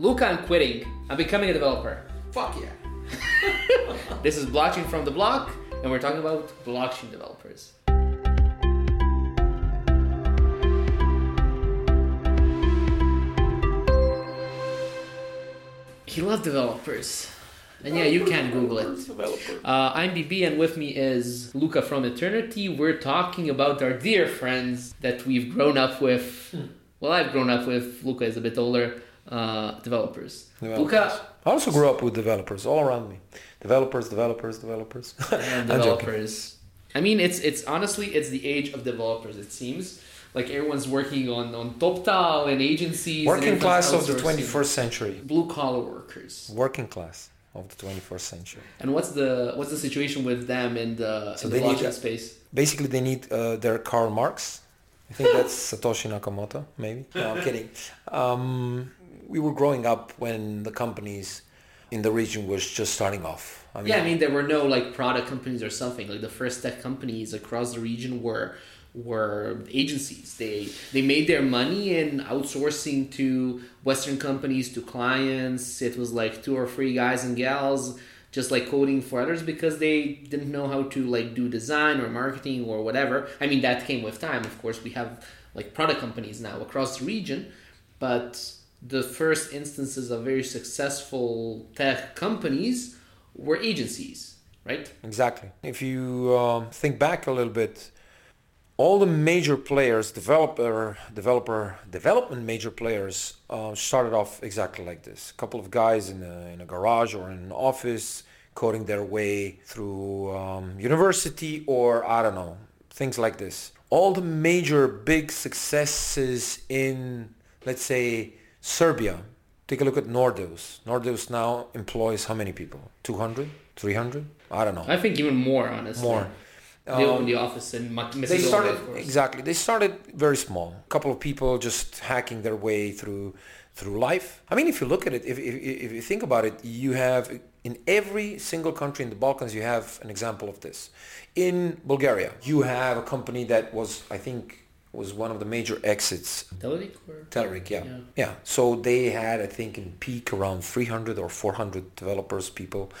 Luca, I'm quitting. I'm becoming a developer. Fuck yeah. This is Blockchain from the Block, and we're talking about blockchain developers. He loves developers. And yeah, you can Google it. Uh, I'm BB, and with me is Luca from Eternity. We're talking about our dear friends that we've grown up with. Well, I've grown up with. Luca is a bit older. Uh, developers. Developers. I also grew up with developers all around me. Developers, developers, developers. and developers. I mean, it's it's honestly it's the age of developers. It seems like everyone's working on on TopTal and agencies. and Working class of the 21st century. blue collar workers. Working class of the 21st century. And what's the what's the situation with them in the, So in the they need blockchain space? Basically, they need uh, their Karl Marx. I think that's Satoshi Nakamoto, maybe. No, I'm kidding. Um, we were growing up when the companies in the region was just starting off. I mean, Yeah, I mean there were no like product companies or something. Like the first tech companies across the region were were agencies. They they made their money in outsourcing to Western companies to clients. It was like two or three guys and gals just like coding for others because they didn't know how to like do design or marketing or whatever. I mean that came with time. Of course, we have like product companies now across the region, but the first instances of very successful tech companies were agencies, right? Exactly. If you um, think back a little bit, all the major players, developer, developer, development major players, uh, started off exactly like this. A couple of guys in a, in a garage or in an office coding their way through um, university or I don't know, things like this. All the major big successes in, let's say, Serbia. Take a look at Nordeus. Nordeus now employs how many people? 200? 300? I don't know. I think even more, honestly. More. They Um, opened the office in Ma- they started exactly they started very small a couple of people just hacking their way through through life i mean if you look at it if, if, if you think about it you have in every single country in the balkans you have an example of this in bulgaria you have a company that was i think was one of the major exits Telerik? Telerik, yeah. Yeah. yeah. So they had, I think, in peak around 300 or 400 developers, people.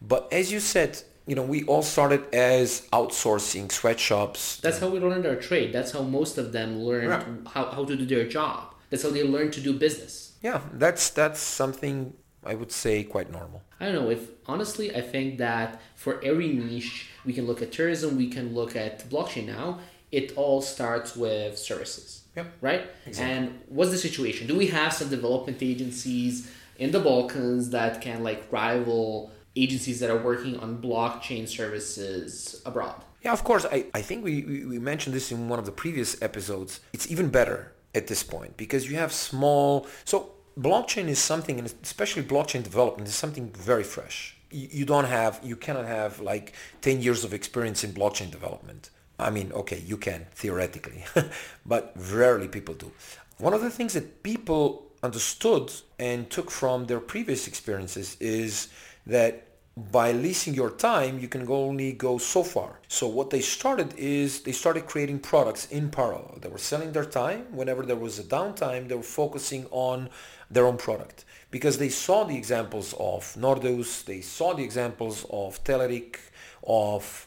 But as you said, you know, we all started as outsourcing sweatshops. That's how we learned our trade. That's how most of them learned Yeah. how, how to do their job. That's how they learned to do business. Yeah, that's that's something I would say quite normal. I don't know if honestly I think that for every niche we can look at tourism, we can look at blockchain now. It all starts with services. Yep. Right? Exactly. And what's the situation? Do we have some development agencies in the Balkans that can like rival agencies that are working on blockchain services abroad? Yeah, of course. I, I think we, we, we mentioned this in one of the previous episodes. It's even better at this point because you have small. So blockchain is something, and especially blockchain development is something very fresh. You, you don't have, you cannot have like 10 years of experience in blockchain development. I mean, okay, you can theoretically, but rarely people do. One of the things that people understood and took from their previous experiences is that by leasing your time, you can only go so far. So what they started is they started creating products in parallel. They were selling their time. Whenever there was a downtime, they were focusing on their own product because they saw the examples of Nordeus, they saw the examples of Telerik, of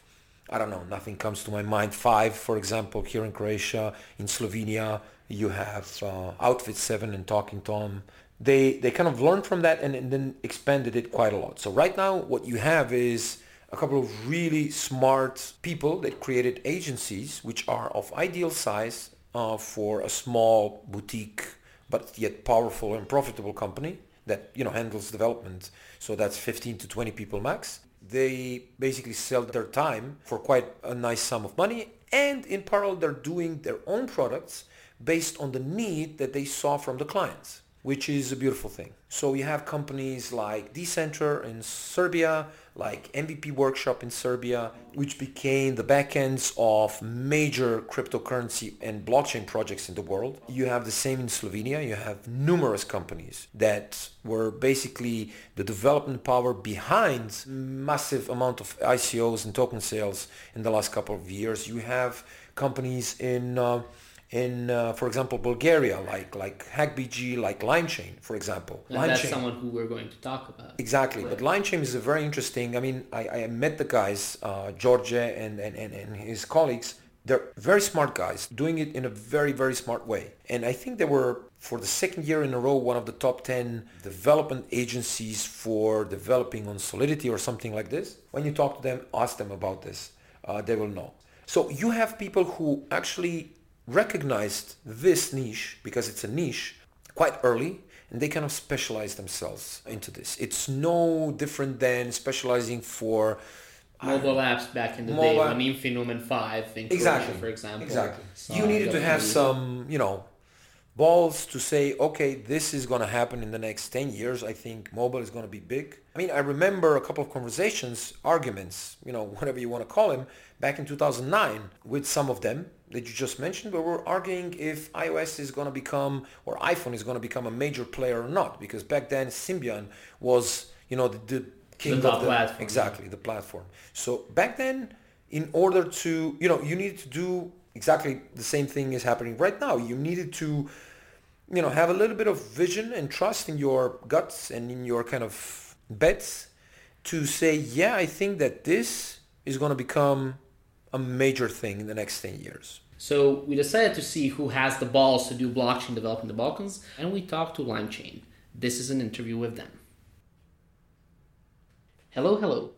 I don't know, nothing comes to my mind. Five, for example, here in Croatia, in Slovenia, you have uh, Outfit 7 and Talking Tom. They, they kind of learned from that and, and then expanded it quite a lot. So right now, what you have is a couple of really smart people that created agencies which are of ideal size uh, for a small boutique but yet powerful and profitable company that you know handles development. So that's 15 to 20 people max. They basically sell their time for quite a nice sum of money and in parallel they're doing their own products based on the need that they saw from the clients which is a beautiful thing. So you have companies like Decenter in Serbia, like MVP Workshop in Serbia, which became the backends of major cryptocurrency and blockchain projects in the world. You have the same in Slovenia. You have numerous companies that were basically the development power behind massive amount of ICOs and token sales in the last couple of years. You have companies in uh, in, uh, for example, Bulgaria, like like HackBG, like LimeChain, for example. And that's someone who we're going to talk about. Exactly, right. but LimeChain is a very interesting. I mean, I, I met the guys, uh, George and, and, and, and his colleagues. They're very smart guys, doing it in a very, very smart way. And I think they were, for the second year in a row, one of the top 10 development agencies for developing on Solidity or something like this. When you talk to them, ask them about this. Uh, they will know. So you have people who actually recognized this niche because it's a niche quite early and they kind of specialize themselves into this. It's no different than specializing for mobile apps back in the mobile, day when Infinum and Five in exactly, Croatia, for example. Exactly. You needed to have some, you know, balls to say, okay, this is going to happen in the next 10 years. I think mobile is going to be big. I mean, I remember a couple of conversations, arguments, you know, whatever you want to call them, back in 2009 with some of them that you just mentioned, where we're arguing if iOS is going to become or iPhone is going to become a major player or not, because back then Symbian was, you know, the, the king the of the platform. exactly the platform. So back then, in order to, you know, you needed to do exactly the same thing is happening right now. You needed to, you know, have a little bit of vision and trust in your guts and in your kind of bets to say, yeah, I think that this is going to become a major thing in the next 10 years. So we decided to see who has the balls to do blockchain development in the Balkans, and we talked to LimeChain. This is an interview with them. Hello, hello.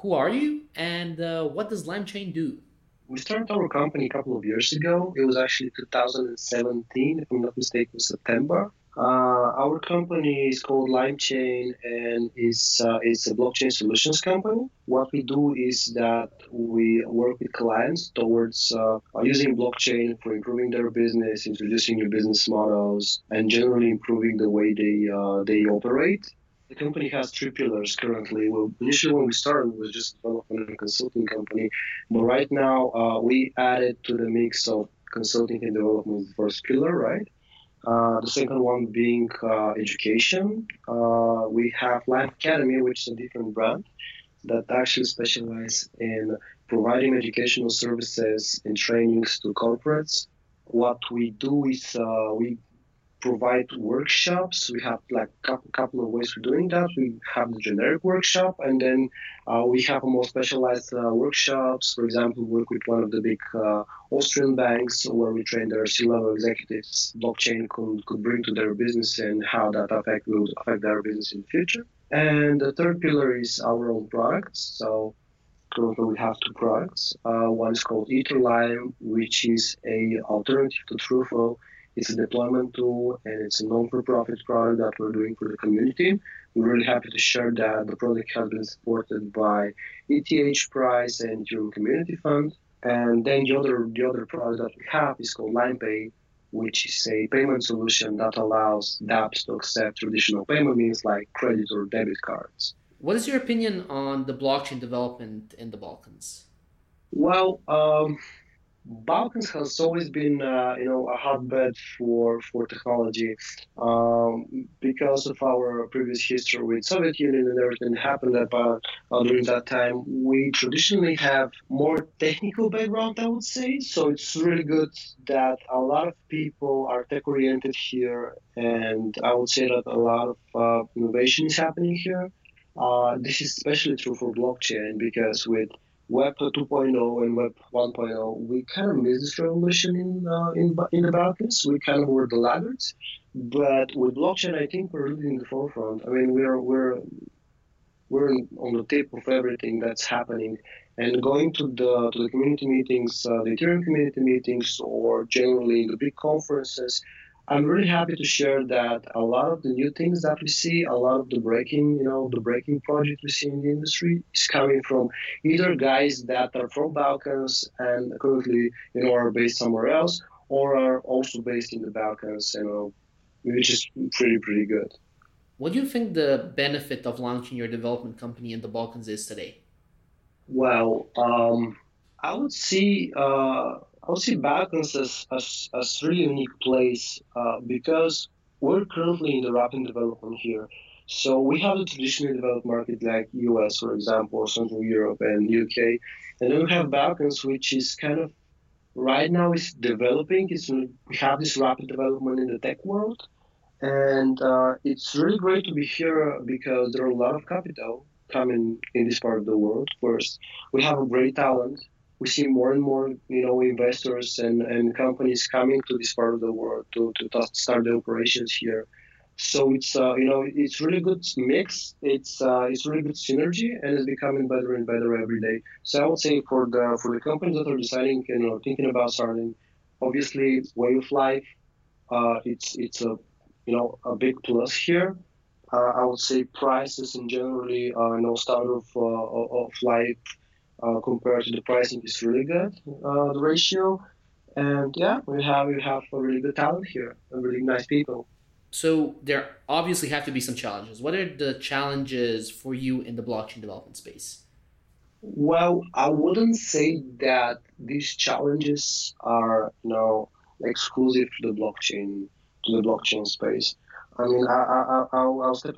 Who are you, and uh, what does LimeChain do? We started our company a couple of years ago. It was actually 2017, if I'm not mistaken, September. Uh, our company is called LimeChain and is uh, it's a blockchain solutions company. What we do is that we work with clients towards uh, using blockchain for improving their business, introducing new business models, and generally improving the way they uh, they operate. The company has three pillars currently. Well, initially when we started, it was just development and consulting company, but right now uh, we added to the mix of consulting and development the first pillar, right? Uh, the second one being uh, education. Uh, we have LimeAcademy, which is a different brand that actually specializes in providing educational services and trainings to corporates. What we do is uh, we provide workshops. We have like a couple of ways of doing that. We have the generic workshop, and then uh, we have more specialized uh, workshops. For example, work with one of the big uh, Austrian banks where we train their C-level executives. Blockchain could, could bring to their business and how that affect will affect their business in the future. And the third pillar is our own products. So currently we have two products. Uh, one is called Etherlime, which is a alternative to Truffle it's a deployment tool and it's a non-for-profit product that we're doing for the community. We're really happy to share that the product has been supported by ETH Prize and Ethereum Community Fund. And then the other the other product that we have is called LimePay, which is a payment solution that allows dApps to accept traditional payment means like credit or debit cards. What is your opinion on the blockchain development in the Balkans? Well, um, Balkans has always been, uh, you know, a hotbed for for technology um, because of our previous history with Soviet Union and everything happened about uh, during that time. We traditionally have more technical background, I would say. So it's really good that a lot of people are tech oriented here, and I would say that a lot of uh, innovation is happening here. Uh, this is especially true for blockchain because with Web 2.0 and Web 1.0, we kind of missed this revolution in, uh, in, in the Balkans. We kind of were the laggards. But with blockchain, I think we're really in the forefront. I mean, we're, we're, we're on the tip of everything that's happening. And going to the, to the community meetings, uh, the Ethereum community meetings, or generally the big conferences, I'm really happy to share that a lot of the new things that we see, a lot of the breaking, you know, the breaking project we see in the industry is coming from either guys that are from Balkans and currently, you know, are based somewhere else, or are also based in the Balkans, you know, which is pretty pretty good. What do you think the benefit of launching your development company in the Balkans is today? Well, um, I would see. Uh, See Balkans as, as, as really unique place uh, because we're currently in the rapid development here. So we have the traditionally developed market like US, for example, Central Europe and UK, and then we have Balkans, which is kind of right now is developing. It's we have this rapid development in the tech world, and uh, it's really great to be here because there are a lot of capital coming in this part of the world. First, we have a great talent. We see more and more, you know, investors and, and companies coming to this part of the world to, to start the operations here. So it's uh, you know it's really good mix. It's uh, it's really good synergy, and it's becoming better and better every day. So I would say for the for the companies that are deciding, you know, thinking about starting, obviously way of life, uh, it's it's a you know a big plus here. Uh, I would say prices in generally, uh, you know, start of uh, of life uh, compared to the pricing is really good. Uh, the ratio, and yeah, we have we have a really good talent here, and really nice people. So there obviously have to be some challenges. What are the challenges for you in the blockchain development space? Well, I wouldn't say that these challenges are you know exclusive to the blockchain to the blockchain space. I mean, I, I, I'll, I'll step,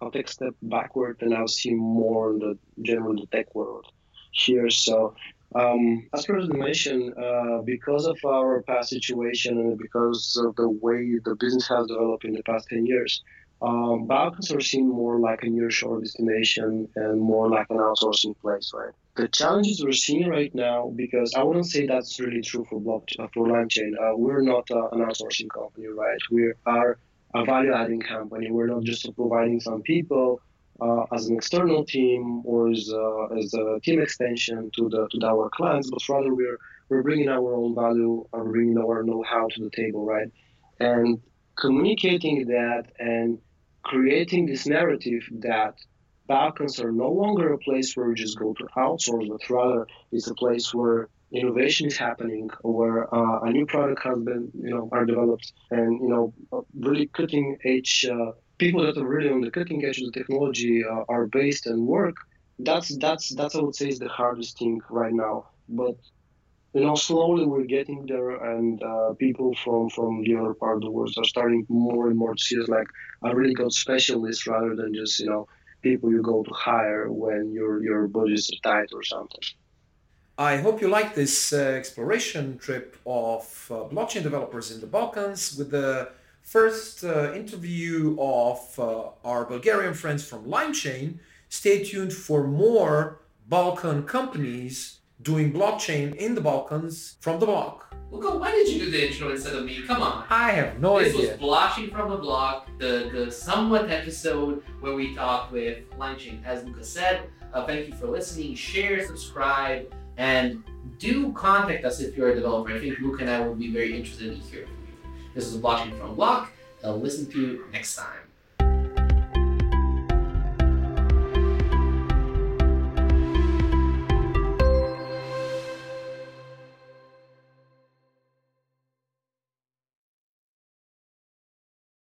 I'll take a step backward, and I'll see more in the general the tech world here. So um, as per mentioned, uh, because of our past situation and because of the way the business has developed in the past 10 years, um, Balkans are seen more like a nearshore destination and more like an outsourcing place, right? The challenges we're seeing right now, because I wouldn't say that's really true for blockchain, for LimeChain. Uh, we're not uh, an outsourcing company, right? We are a value-adding company. We're not just providing some people uh, as an external team or as a, as a team extension to the to our clients, but rather we're we're bringing our own value and bringing our know-how to the table, right? And communicating that and creating this narrative that Balkans are no longer a place where we just go to outsource, but rather it's a place where innovation is happening, where uh, a new product has been, you know, are developed, and you know, really cutting edge uh, people that are really on the cutting edge of the technology uh, are based and work, that's that's that's I would say is the hardest thing right now. But you know, slowly we're getting there, and uh, people from from the other part of the world are starting more and more to see us like a really good specialist rather than just you know people you go to hire when your your budgets are tight or something. I hope you like this uh, exploration trip of uh, blockchain developers in the Balkans with the first uh, interview of uh, our Bulgarian friends from LimeChain. Stay tuned for more Balkan companies doing blockchain in the Balkans from the block. Luca, why did you do the intro instead of me? Come on. I have no this idea. This was Blockchain from the Block, the, the somewhat episode where we talked with LimeChain. As Luca said, uh, thank you for listening. Share, subscribe, and do contact us if you're a developer. I think Luca and I will be very interested in hearing from you. This is Blockchain from Block. I'll listen to you next time.